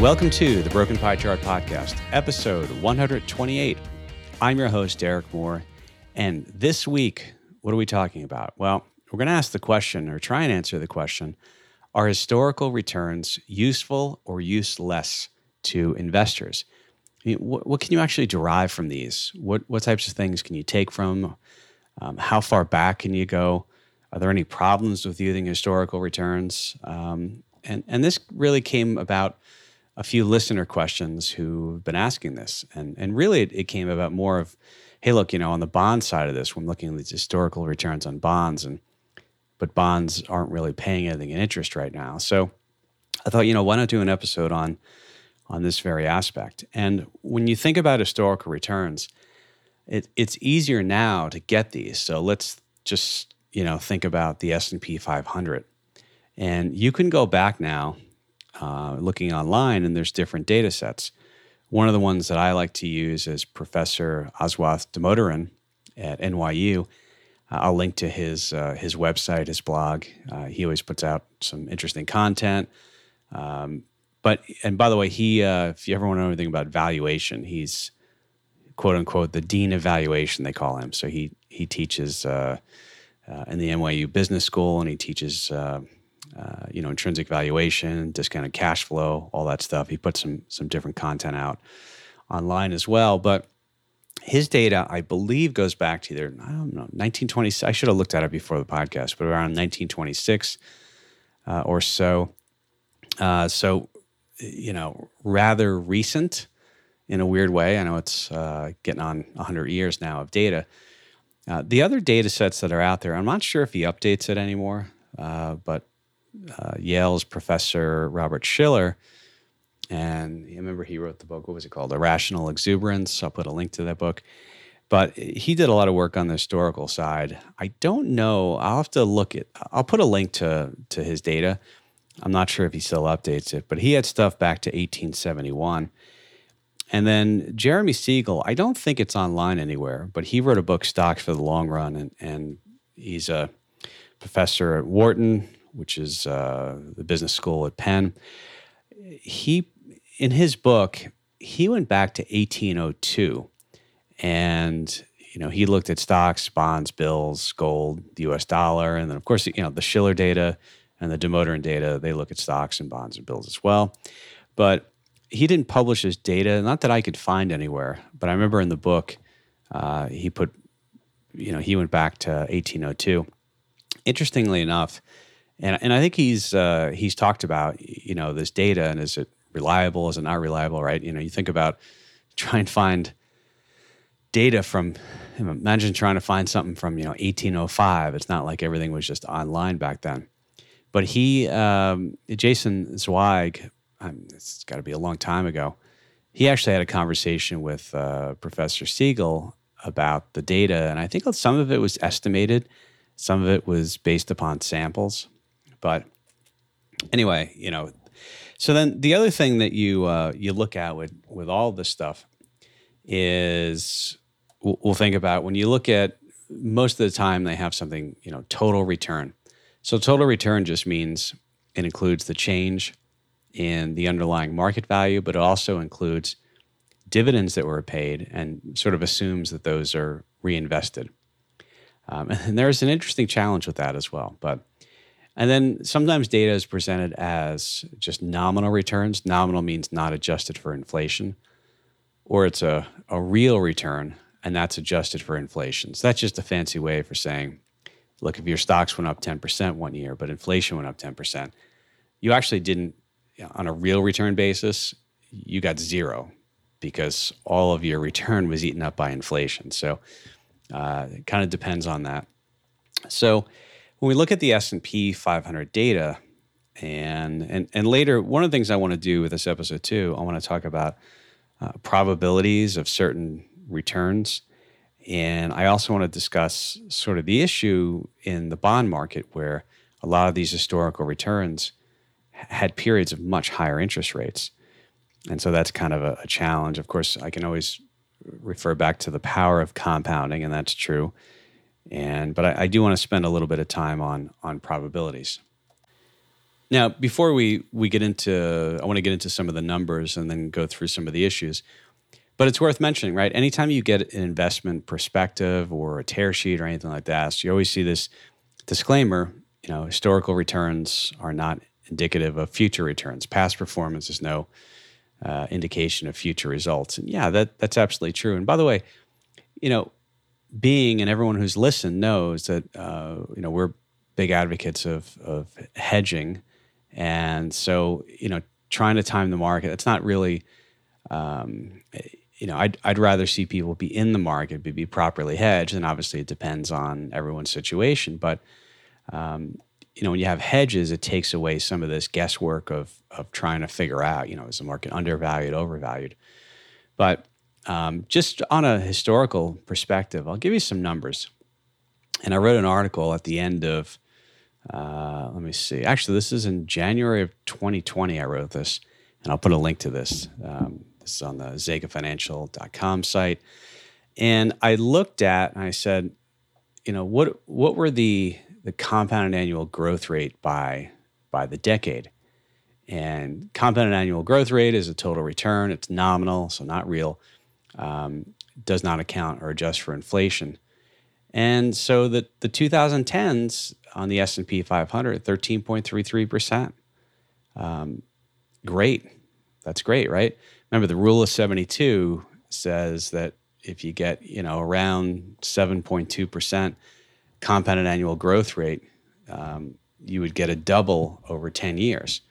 Welcome to the Broken Pie Chart Podcast, episode 128. I'm your host, Derek Moore. And this week, what are we talking about? Well, we're going to ask the question or try and answer the question Are historical returns useful or useless to investors? I mean, what, what, can you actually derive from these? What, what types of things can you take from? Um, how far back can you go? Are there any problems with using historical returns? Um, and, and this really came about a few listener questions who've been asking this. And, and really, it, it, came about more of, hey, look, you know, on the bond side of this, we're looking at these historical returns on bonds, and but bonds aren't really paying anything in interest right now. So I thought, you know, why not do an episode on on this very aspect? And when you think about historical returns, it, it's easier now to get these. So let's just you know think about the S and P 500, and you can go back now uh, looking online, and there's different data sets. One of the ones that I like to use is Professor Aswath Damodaran at NYU. Uh, I'll link to his uh, his website, his blog. Uh, he always puts out some interesting content. Um, but and by the way, he if you ever want to know anything about valuation, he's quote unquote the dean of valuation. They call him. So he he teaches in the NYU Business School, and he teaches uh, you know, intrinsic valuation, discounted cash flow, all that stuff. He put some some different content out online as well. But his data, I believe, goes back to either I don't know 1926. I should have looked at it before the podcast, but around 1926 uh, or so. Uh, so, you know, rather recent in a weird way. I know it's uh, getting on 100 years now of data. Uh, the other data sets that are out there, I'm not sure if he updates it anymore, uh, but uh, Yale's professor Robert Shiller, and I remember he wrote the book. What was it called? Irrational Exuberance. I'll put a link to that book. But he did a lot of work on the historical side. I don't know. I'll have to look at. I'll put a link to to his data. I'm not sure if he still updates it, but he had stuff back to 1871. And then Jeremy Siegel, I don't think it's online anywhere, but he wrote a book, Stocks for the Long Run, and, and he's a professor at Wharton which is uh, the business school at Penn. He, in his book, he went back to 1802, and you know he looked at stocks, bonds, bills, gold, the U.S. dollar, and then of course you know the Shiller data and the Damodaran data. They look at stocks and bonds and bills as well, but he didn't publish his data. Not that I could find anywhere, but I remember in the book uh, he put, you know, he went back to 1802. Interestingly enough, and and I think he's uh, he's talked about you know this data and is it reliable? Is it not reliable? Right? You know, you think about try and find data from imagine trying to find something from you know 1805 it's not like everything was just online back then but he um, jason zweig um, it's got to be a long time ago he actually had a conversation with uh, professor siegel about the data and i think some of it was estimated some of it was based upon samples but anyway, you know, so then the other thing that you uh, you look at with with all this stuff is we'll, we'll think about when you look at most of the time they have something you know total return. So total return just means it includes the change in the underlying market value, but it also includes dividends that were paid and sort of assumes that those are reinvested. Um, and there's an interesting challenge with that as well. But and then sometimes data is presented as just nominal returns. Nominal means not adjusted for inflation, or it's a, a real return and that's adjusted for inflation. So that's just a fancy way for saying, look, if your stocks went up 10% one year, but inflation went up 10%, you actually didn't, on a real return basis, you got zero because all of your return was eaten up by inflation. So uh, it kind of depends on that. So when we look at the S&P 500 data and and and later one of the things I want to do with this episode too, I want to talk about uh, probabilities of certain returns and I also want to discuss sort of the issue in the bond market where a lot of these historical returns had periods of much higher interest rates. And so that's kind of a, a challenge. Of course, I can always refer back to the power of compounding, and that's true. And but I, I do want to spend a little bit of time on on probabilities. Now, before we we get into, I want to get into some of the numbers and then go through some of the issues. But it's worth mentioning, right? Anytime you get an investment perspective or a tear sheet or anything like that, so you always see this disclaimer. You know, historical returns are not indicative of future returns. Past performance is no uh, indication of future results. And yeah, that that's absolutely true. And by the way, you know, being and everyone who's listened knows that uh, you know we're big advocates of of hedging, and so you know trying to time the market. It's not really. Um, you know, I'd, I'd rather see people be in the market, be, be properly hedged, and obviously it depends on everyone's situation. But um, you know, when you have hedges, it takes away some of this guesswork of of trying to figure out, you know, is the market undervalued, overvalued? But um, just on a historical perspective, I'll give you some numbers. And I wrote an article at the end of, uh, let me see. Actually, this is in January of 2020. I wrote this, and I'll put a link to this. Um, this is on the zegafinancial.com site. And I looked at, and I said, you know, what what were the the compounded annual growth rate by by the decade. And compounded annual growth rate is a total return. It's nominal, so not real. Um, does not account or adjust for inflation. And so the, the 2010s on the S&P 500, 13.33%. Um, great. That's great, right? Remember the rule of 72 says that if you get, you know, around 7.2%, compounded annual growth rate, um, you would get a double over 10 years.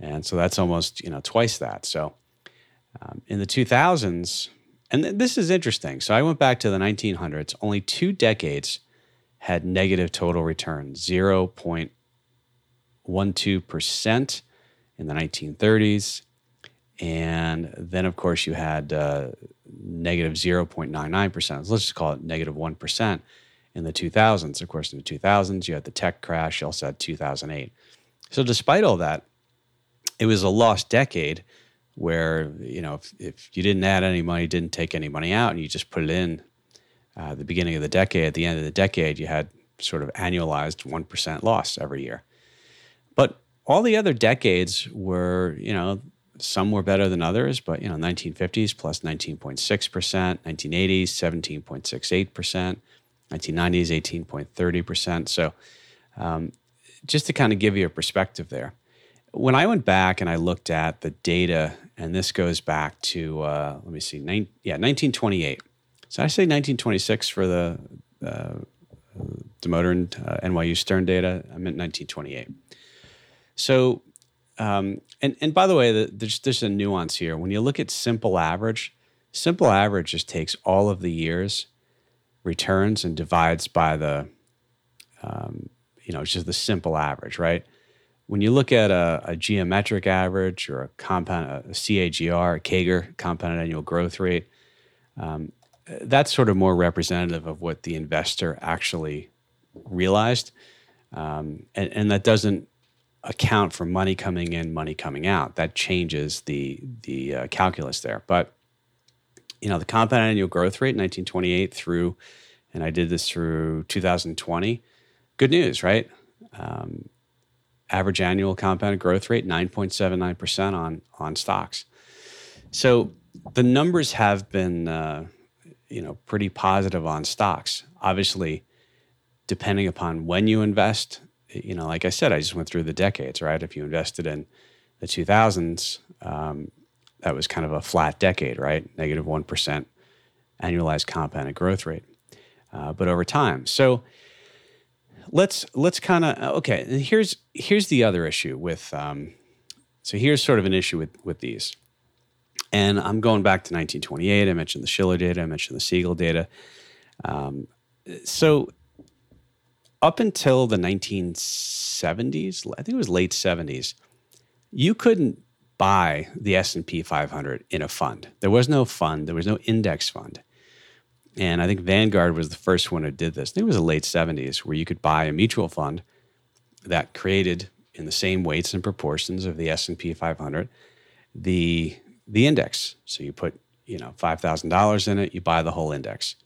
And so that's almost, you know, twice that. So um, in the 2000s, and th- this is interesting. So I went back to the 1900s, only two decades had negative total return, 0.12% in the 1930s. And then, of course, you had uh, negative 0.99%. Let's just call it negative 1 in the 2000s. Of course, in the 2000s, you had the tech crash. You also had 2008. So, despite all that, it was a lost decade where, you know, if, if you didn't add any money, didn't take any money out, and you just put it in uh, the beginning of the decade, at the end of the decade, you had sort of annualized 1% loss every year. But all the other decades were, you know, some were better than others, but, you know, 1950s plus 19.6%, 1980s, 17.68%. 1990s, 18.30%. So, um, just to kind of give you a perspective there, when I went back and I looked at the data, and this goes back to, uh, let me see, nine, yeah, 1928. So I say 1926 for the, uh, the Damodaran uh, NYU Stern data. I meant 1928. So, um, and, and by the way, the, there's, there's a nuance here. When you look at simple average, simple average just takes all of the years returns and divides by the, um, you know, just the simple average, right? When you look at a, a geometric average or a compound, a CAGR, a CAGR, compounded annual growth rate, um, that's sort of more representative of what the investor actually realized. Um, and, and that doesn't account for money coming in, money coming out. That changes the the uh, calculus there. But you know, the compound annual growth rate, 1928 through, and I did this through 2020. Good news, right? Um, average annual compounded growth rate, 9.79% on, on stocks. So the numbers have been, uh, you know, pretty positive on stocks. Obviously, depending upon when you invest, you know, like I said, I just went through the decades, right? If you invested in the 2000s, um, that was kind of a flat decade, right? Negative 1 annualized compounded growth rate. Uh, but over time. So let's let's kind of okay. And here's here's the other issue with um, so here's sort of an issue with with these, and I'm going back to 1928. I mentioned the Shiller data. I mentioned the Siegel data. Um, so up until the 1970s, I think it was late 70s, you couldn't buy the S&P 500 in a fund. There was no fund, there was no index fund. And I think Vanguard was the first one who did this. I think it was the late 70s where you could buy a mutual fund that created in the same weights and proportions of the S&P 500 the the index. So you put, you know, $5,000 in it, you buy the whole index.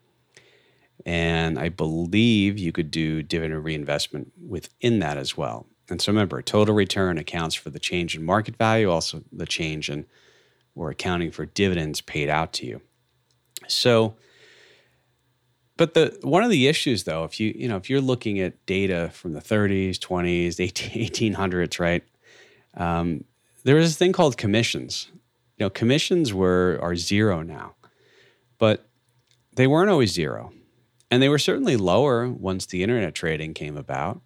And I believe you could do dividend reinvestment within that as well. And so remember, total return accounts for the change in market value, also the change in or accounting for dividends paid out to you. So, but the one of the issues though, if you you know if you're looking at data from the 30s, 20s, 1800s, right? Um, there was this thing called commissions. You know, commissions were are zero now, but they weren't always zero, and they were certainly lower once the internet trading came about.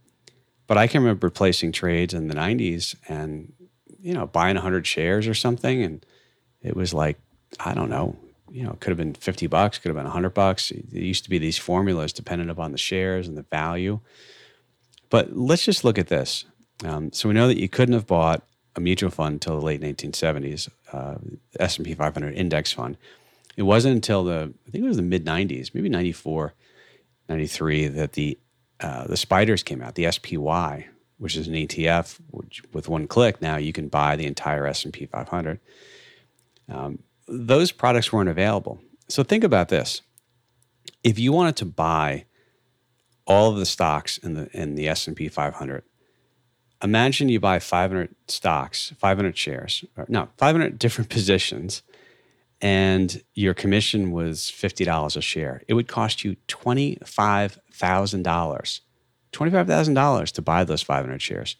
But I can remember placing trades in the 90s and you know buying 100 shares or something, and it was like I don't know, you know, it could have been 50 bucks, could have been 100 bucks. There used to be these formulas dependent upon the shares and the value. But let's just look at this. Um, so we know that you couldn't have bought a mutual fund until the late 1970s, uh, S&P 500 index fund. It wasn't until the I think it was the mid 90s, maybe 94, 93 that the uh, the spiders came out, the SPY, which is an ETF, which with one click now you can buy the entire S&P 500. Um, those products weren't available. So think about this. If you wanted to buy all of the stocks in the in the S&P 500, imagine you buy 500 stocks, 500 shares, or no, 500 different positions and your commission was $50 a share. It would cost you $25,000. $25,000 to buy those 500 shares.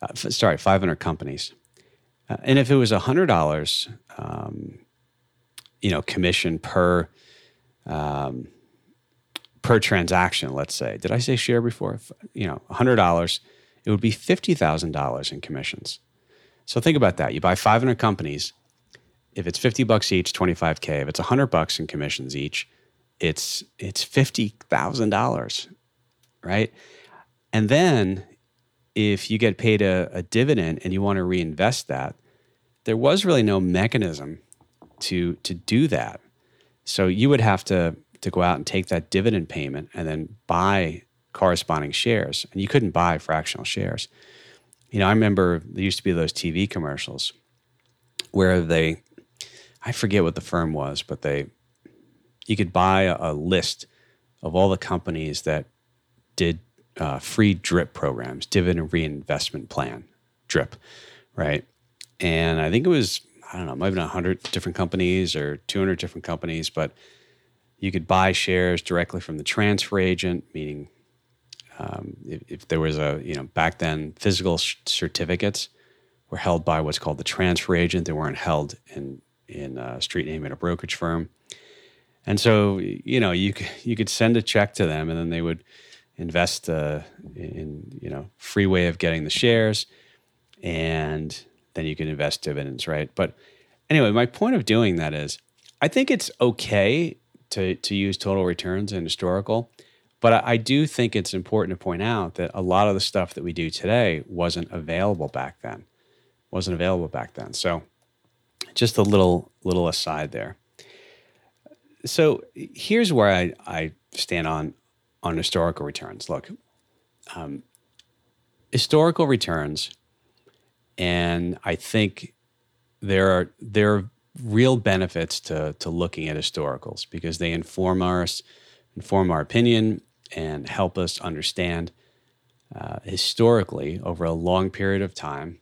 Uh, sorry, 500 companies. Uh, and if it was $100, um, you know, commission per um, per transaction, let's say. Did I say share before? You know, $100, it would be $50,000 in commissions. So think about that. You buy 500 companies. If it's 50 bucks each, 25k. If it's 100 bucks in commissions each, it's it's $50,000, right? And then if you get paid a, a dividend and you want to reinvest that, there was really no mechanism to to do that. So you would have to to go out and take that dividend payment and then buy corresponding shares, and you couldn't buy fractional shares. You know, I remember there used to be those TV commercials where they, I forget what the firm was, but they, you could buy a, a list of all the companies that did uh, free drip programs, dividend reinvestment plan, drip, right? And I think it was, I don't know, maybe 100 different companies or 200 different companies, but you could buy shares directly from the transfer agent, meaning um, if, if, there was a, you know, back then physical sh- certificates were held by what's called the transfer agent. They weren't held in, in a street name at a brokerage firm. And so, you know, you you could send a check to them and then they would invest uh, in, you know, free way of getting the shares. And then you can invest dividends, right? But anyway, my point of doing that is I think it's okay to, to use total returns and historical, but I, I do think it's important to point out that a lot of the stuff that we do today wasn't available back then. Wasn't available back then. So just a little little aside there. So here's where I, I stand on on historical returns. Look, um, historical returns and I think there are there are real benefits to to looking at historicals because they inform us, inform our opinion, and help us understand uh, historically over a long period of time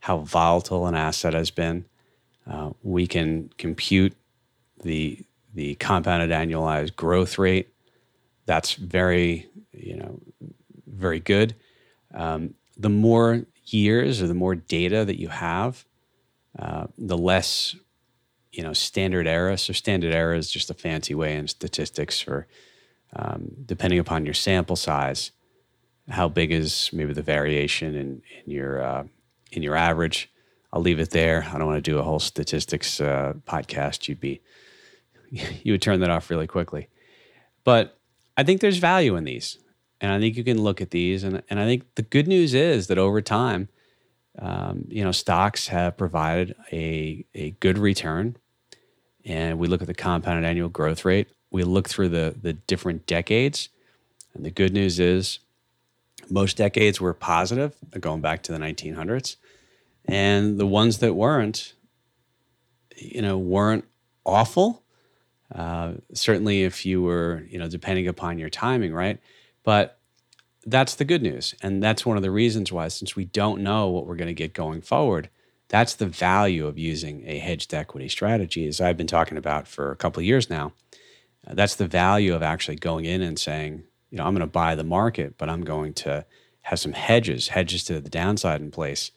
how volatile an asset has been. Uh, we can compute the the compounded annualized growth rate. That's very you know very good. Um, the more years or the more data that you have, uh, the less you know standard error. So standard error is just a fancy way in statistics for um, depending upon your sample size, how big is maybe the variation in, in your uh, in your average. I'll leave it there. I don't want to do a whole statistics uh, podcast. You'd be you would turn that off really quickly. But I think there's value in these. And I think you can look at these, and, and I think the good news is that over time, um, you know, stocks have provided a, a good return. And we look at the compounded annual growth rate. We look through the, the different decades. And the good news is most decades were positive, going back to the 1900s. And the ones that weren't, you know, weren't awful. Uh, certainly, if you were, you know, depending upon your timing, right? But that's the good news. And that's one of the reasons why, since we don't know what we're going to get going forward, that's the value of using a hedged equity strategy, as I've been talking about for a couple of years now. Uh, that's the value of actually going in and saying, you know, I'm going to buy the market, but I'm going to have some hedges, hedges to the downside in place.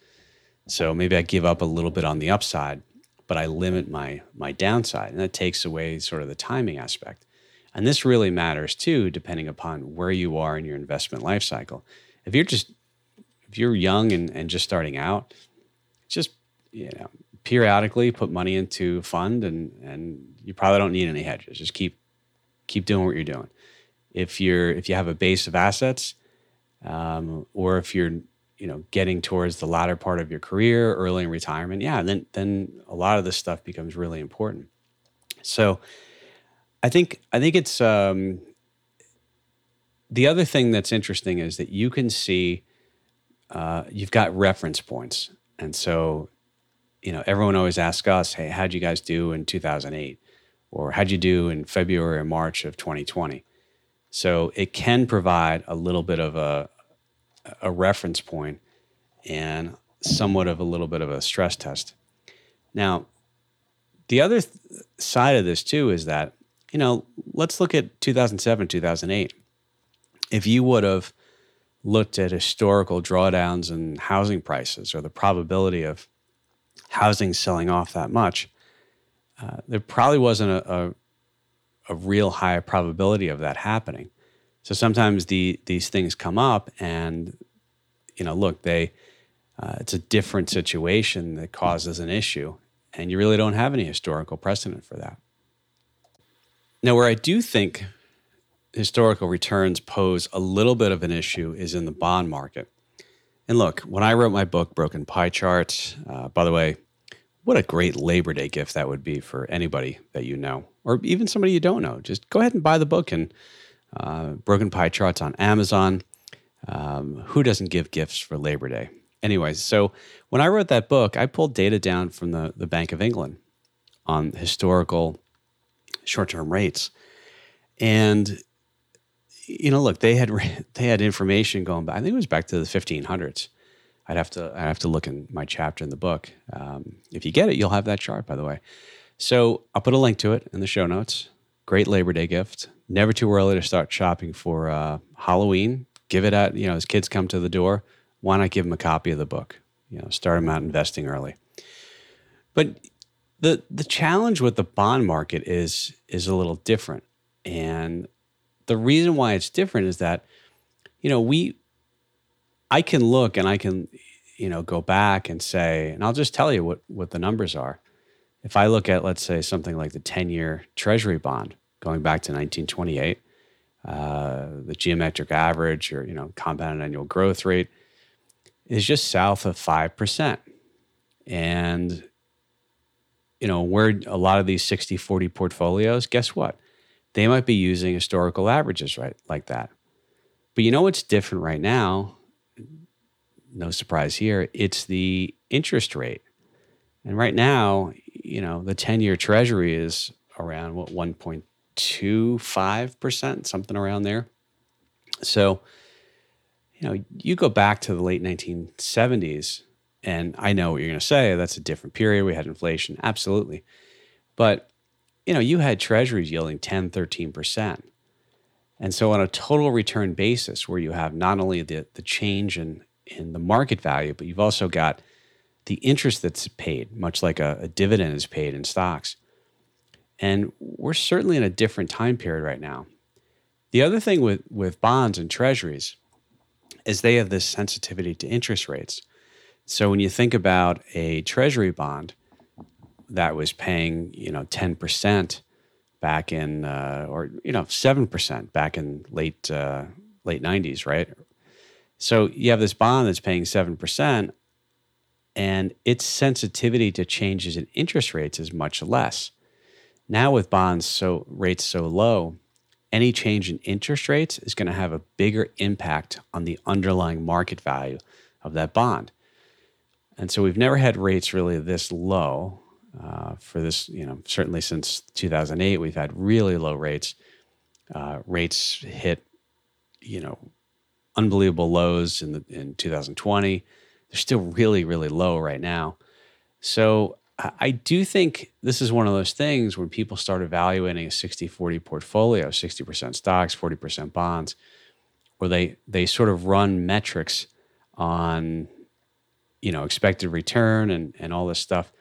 So maybe I give up a little bit on the upside, but I limit my my downside, and that takes away sort of the timing aspect. And this really matters too, depending upon where you are in your investment life cycle. If you're just if you're young and, and just starting out, just you know, periodically put money into fund and and you probably don't need any hedges. Just keep keep doing what you're doing. If you're if you have a base of assets, um, or if you're you know getting towards the latter part of your career, early in retirement, yeah, then then a lot of this stuff becomes really important. So, I think I think it's um, the other thing that's interesting is that you can see uh, you've got reference points, and so you know everyone always asks us, "Hey, how'd you guys do in 2008?" or how'd you do in February or March of 2020? So it can provide a little bit of a, a reference point and somewhat of a little bit of a stress test. Now, the other th- side of this too is that, you know, let's look at 2007, 2008. If you would have looked at historical drawdowns in housing prices or the probability of housing selling off that much, uh, there probably wasn't a, a, a real high probability of that happening. So sometimes the these things come up, and you know, look, they uh, it's a different situation that causes an issue, and you really don't have any historical precedent for that. Now, where I do think historical returns pose a little bit of an issue is in the bond market. And look, when I wrote my book, Broken Pie Chart, uh, by the way, what a great Labor Day gift that would be for anybody that you know, or even somebody you don't know. Just go ahead and buy the book and uh, Broken Pie Charts on Amazon. Um, who doesn't give gifts for Labor Day? Anyways, so when I wrote that book, I pulled data down from the, the Bank of England on historical short term rates. And, you know, look, they had, they had information going back, I think it was back to the 1500s I'd have to I'd have to look in my chapter in the book. Um, if you get it, you'll have that chart, by the way. So I'll put a link to it in the show notes. Great Labor Day gift. Never too early to start shopping for uh, Halloween. Give it out. You know, as kids come to the door, why not give them a copy of the book? You know, start them out investing early. But the the challenge with the bond market is is a little different, and the reason why it's different is that you know we I can look and I can, you know, go back and say, and I'll just tell you what, what the numbers are. If I look at, let's say, something like the 10 year treasury bond going back to 1928, uh, the geometric average or, you know, compounded annual growth rate is just south of 5%. And, you know, where a lot of these 60 40 portfolios, guess what? They might be using historical averages, right? Like that. But you know what's different right now no surprise here, it's the interest rate. And right now, you know, the 10 year treasury is around what, 1.25%, something around there. So, you know, you go back to the late 1970s, and I know what you're going to say. That's a different period. We had inflation. Absolutely. But, you know, you had treasuries yielding 10, 13%. And so, on a total return basis, where you have not only the, the change in in the market value, but you've also got the interest that's paid, much like a, a dividend is paid in stocks. And we're certainly in a different time period right now. The other thing with, with bonds and treasuries is they have this sensitivity to interest rates. So when you think about a treasury bond that was paying, you know, 10% back in, uh, or, you know, 7% back in late, uh, late 90s, right? So you have this bond that's paying 7%, and its sensitivity to changes in interest rates is much less. Now, with bonds so rates so low, any change in interest rates is going to have a bigger impact on the underlying market value of that bond. And so we've never had rates really this low uh, for this, you know, certainly since 2008, we've had really low rates. Uh, rates hit, you know, unbelievable lows in the, in 2020. They're still really really low right now. So I do think this is one of those things when people start evaluating a 60-40 portfolio, 60% stocks, 40% bonds, where they they sort of run metrics on you know expected return and and all this stuff.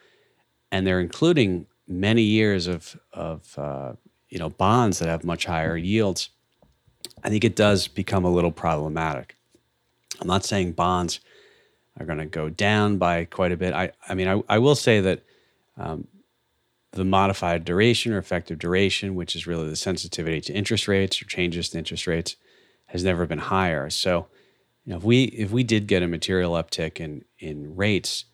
And they're including many years of of uh, you know bonds that have much higher yields. I think it does become a little problematic. I'm not saying bonds are going to go down by quite a bit. I i mean i, I will say that um, the modified duration or effective duration which is really the sensitivity to interest rates or changes to interest rates has never been higher so you know, if we if we did get a material uptick in in rates,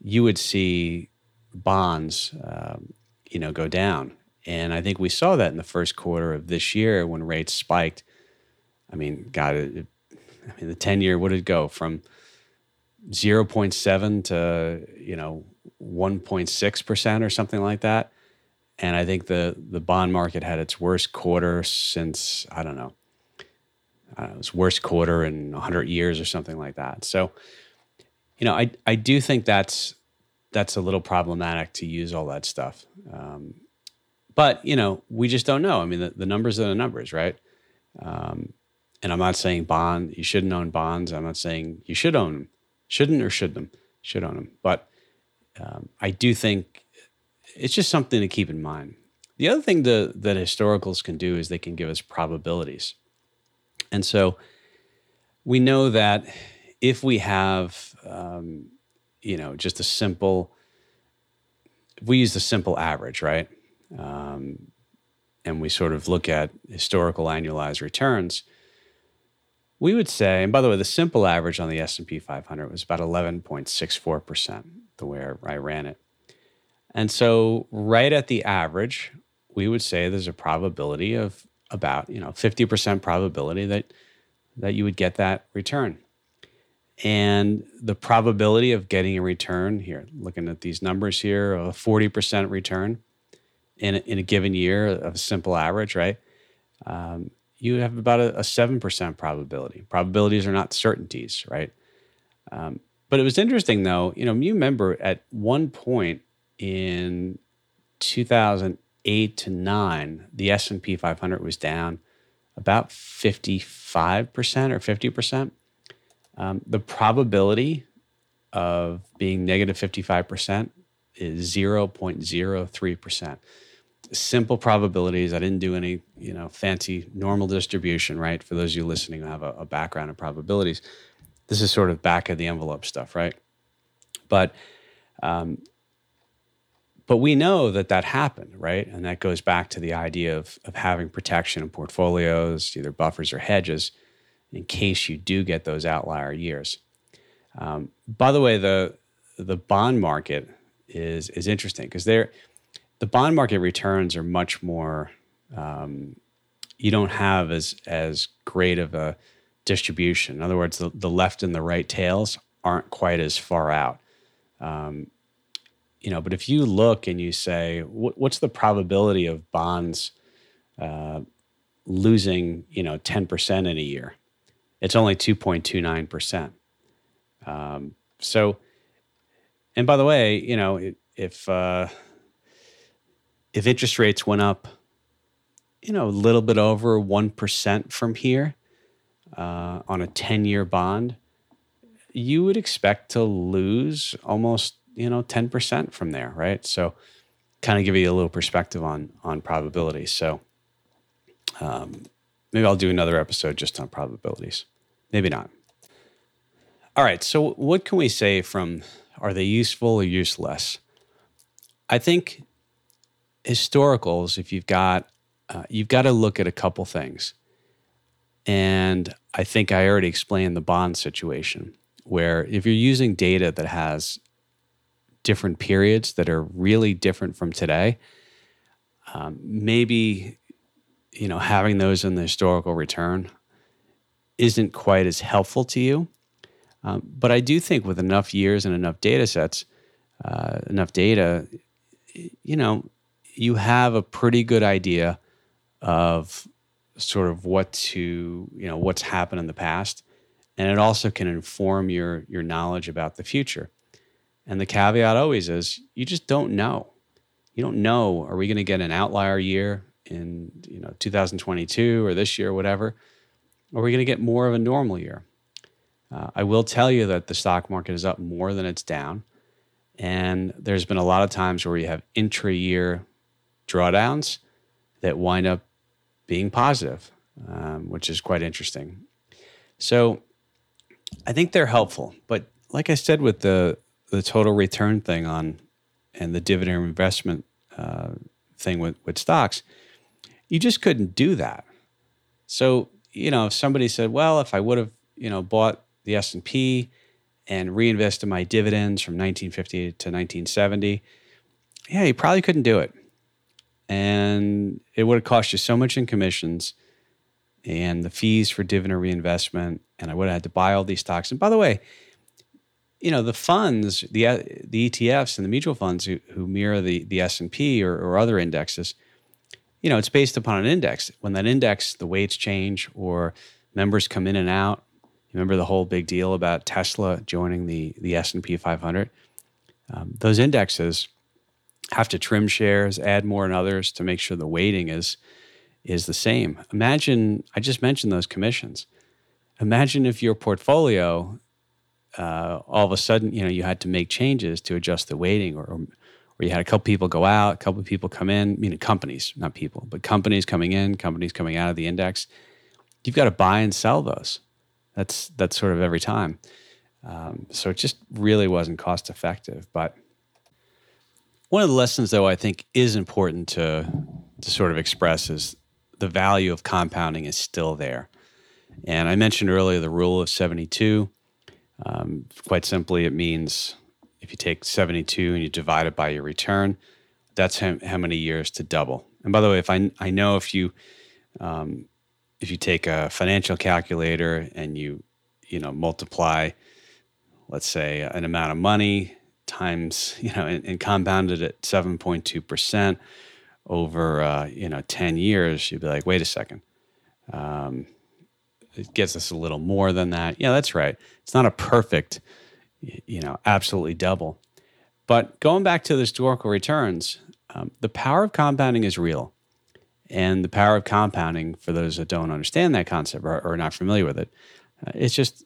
you would see bonds, um, you know, go down. And I think we saw that in the first quarter of this year when rates spiked. I mean, God, it, I mean, the ten year would it go from zero point seven to you know one point six percent or something like that. And I think the the bond market had its worst quarter since I don't know uh, its worst quarter in 100 years or something like that. So, you know, I, I do think that's that's a little problematic to use all that stuff. Um, but, you know, we just don't know. I mean, the, the numbers are the numbers, right? Um, and I'm not saying bond, you shouldn't own bonds. I'm not saying you should own them. Shouldn't or should them? Should own them. But um, I do think it's just something to keep in mind. The other thing that historicals can do is they can give us probabilities. And so we know that if we have, um, you know, just a simple, we use the simple average, right? Um, and we sort of look at historical annualized returns, we would say, and by the way, the simple average on the S&P 500 was about 11.64%, the way I ran it. And so right at the average, we would say there's a probability of about you know 50% probability that that you would get that return. And the probability of getting a return here looking at these numbers here a 40% return in a, in a given year of a simple average right? Um, you have about a, a, 7% probability. Probabilities are not certainties right? Um, but it was interesting though you know you remember at one point in 2008 to nine, the S and P 500 was down about 55 percent or 50 percent. Um, the probability of being negative negative 55 percent is 0.03 percent. Simple probabilities. I didn't do any, you know, fancy normal distribution, right? For those of you listening who have a, a background in probabilities, this is sort of back of the envelope stuff, right? But um, but we know that that happened, right? And that goes back to the idea of, of having protection in portfolios, either buffers or hedges, in case you do get those outlier years. Um, by the way, the the bond market is is interesting because there, the bond market returns are much more. Um, you don't have as as great of a distribution. In other words, the, the left and the right tails aren't quite as far out. Um, you know, but if you look and you say, what's the probability of bonds uh, losing, you know, 10% in a year? It's only 2.29%. Um, so, and by the way, you know, if, uh, if interest rates went up, you know, a little bit over 1% from here uh, on a 10 year bond, you would expect to lose almost you know 10% from there right? So kind of give you a little perspective on on probabilities so um, maybe i'll do another episode just on probabilities. Maybe not. All right so what can we say from are they useful or useless? I think historicals if you've got uh, you've got to look at a couple things and i think i already explained the bond situation where if you're using data that has different periods that are really different from today, um, maybe you know having those in the historical return isn't quite as helpful to you. Um, but I do think with enough years and enough data sets, uh, enough data, you know, you have a pretty good idea of sort of what to, you know, what's happened in the past and it also can inform your your knowledge about the future. And the caveat always is you just don't know. You don't know are we going to get an outlier year in you know 2022 or this year or whatever? Or are we going to get more of a normal year? Uh, I will tell you that the stock market is up more than it's down. And there's been a lot of times where you have intra year drawdowns that wind up being positive, um, which is quite interesting. So I think they're helpful. But like I said, with the, the total return thing on and the dividend investment uh, thing with, with stocks, you just couldn't do that. So, you know, if somebody said, well, if I would have, you know, bought the S&P and reinvested my dividends from 1950 to 1970, yeah, you probably couldn't do it. And it would have cost you so much in commissions and the fees for dividend reinvestment. And I would have had to buy all these stocks. And by the way, you know the funds, the the ETFs and the mutual funds who, who mirror the the S and P or, or other indexes, you know, it's based upon an index. When that index, the weights change or members come in and out, remember the whole big deal about Tesla joining the the S and P 500. Um, those indexes have to trim shares, add more and others to make sure the weighting is is the same. Imagine I just mentioned those commissions. Imagine if your portfolio uh, all of a sudden you know you had to make changes to adjust the weighting, or, or you had a couple people go out, a couple people come in, meaning companies, not people, but companies coming in, companies coming out of the index. You've got to buy and sell those. That's that's sort of every time. Um, so it just really wasn't cost effective. But one of the lessons, though, I think is important to to sort of express is the value of compounding is still there. And I mentioned earlier the rule of 72. Um, quite simply, it means if you take 72 and you divide it by your return, that's how, how many years to double. And by the way, if I, I know if you um, if you take a financial calculator and you you know multiply let's say an amount of money times you know and, and compound it at 7.2% over uh, you know 10 years you'd be like wait a second. Um, it gets us a little more than that. Yeah that's right. It's not a perfect you know absolutely double. But going back to the historical returns um, the power of compounding is real. And the power of compounding, for those that don't understand that concept or, are not familiar with it, uh, it's just,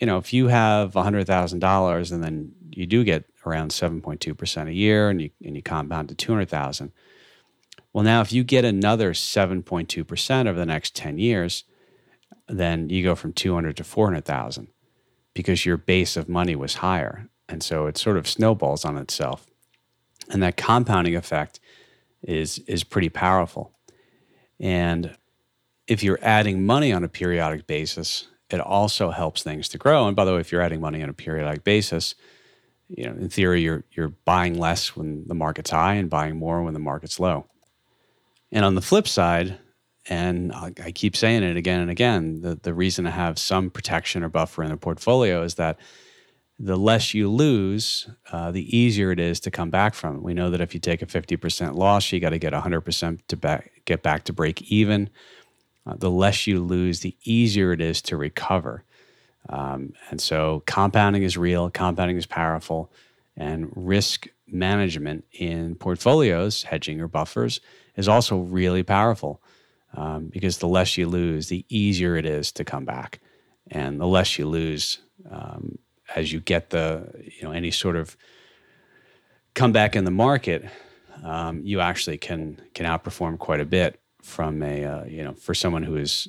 you know, if you have $100,000 and then you do get around 7.2% a year and you, and you compound to 200,000. Well, now if you get another 7.2% over the next 10 years, then you go from 200 to 400,000 because your base of money was higher. And so it sort of snowballs on itself. And that compounding effect is is pretty powerful. And if you're adding money on a periodic basis, it also helps things to grow. And by the way, if you're adding money on a periodic basis, you know, in theory, you're you're buying less when the market's high and buying more when the market's low. And on the flip side, and I keep saying it again and again, the, the reason to have some protection or buffer in the portfolio is that the less you lose, uh, the easier it is to come back from. We know that if you take a 50% loss, you got to get 100% to back, get back to break even. Uh, the less you lose, the easier it is to recover. Um, and so compounding is real, compounding is powerful, and risk management in portfolios, hedging or buffers, is also really powerful um, because the less you lose, the easier it is to come back. And the less you lose, um, as you get the you know any sort of comeback in the market, um, you actually can can outperform quite a bit from a uh, you know for someone who is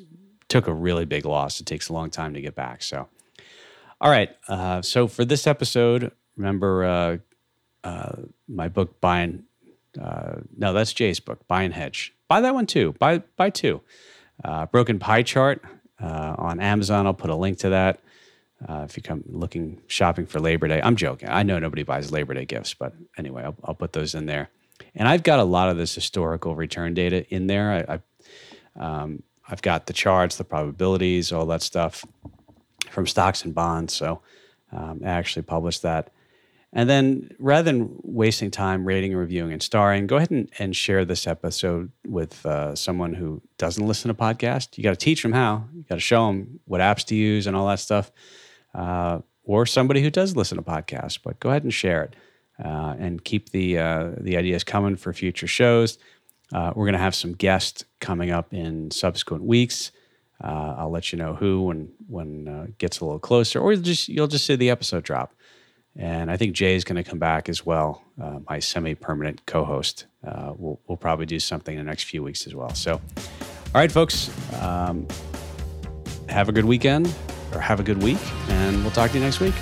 took a really big loss. It takes a long time to get back. So, all right. Uh, so for this episode, remember uh, uh my book buying. Uh, no, that's Jay's book, Buy and Hedge. Buy that one too. Buy buy two. Uh, Broken Pie Chart on Amazon. I'll put a link to that. Uh, if you come looking shopping for Labor Day, I'm joking. I know nobody buys Labor Day gifts, but anyway, I'll, I'll put those in there. And I've got a lot of this historical return data in there. I, I, um, I've got the charts, the probabilities, all that stuff from stocks and bonds. So um, I actually published that. And then rather than wasting time rating reviewing and starring, go ahead and, and share this episode with uh, someone who doesn't listen to podcasts. You got to teach them how. You got to show them what apps to use and all that stuff. Uh, or somebody who does listen to podcasts, but go ahead and share it uh, and keep the uh, the ideas coming for future shows. Uh, we're going to have some guests coming up in subsequent weeks. Uh, I'll let you know who when when uh, gets a little closer, or you'll just you'll just see the episode drop. And I think Jay is going to come back as well, uh, my semi-permanent co-host. we'll we'll probably do something in the next few weeks as well. So, all right, folks, um, have a good weekend or have a good week, and we'll talk to you next week.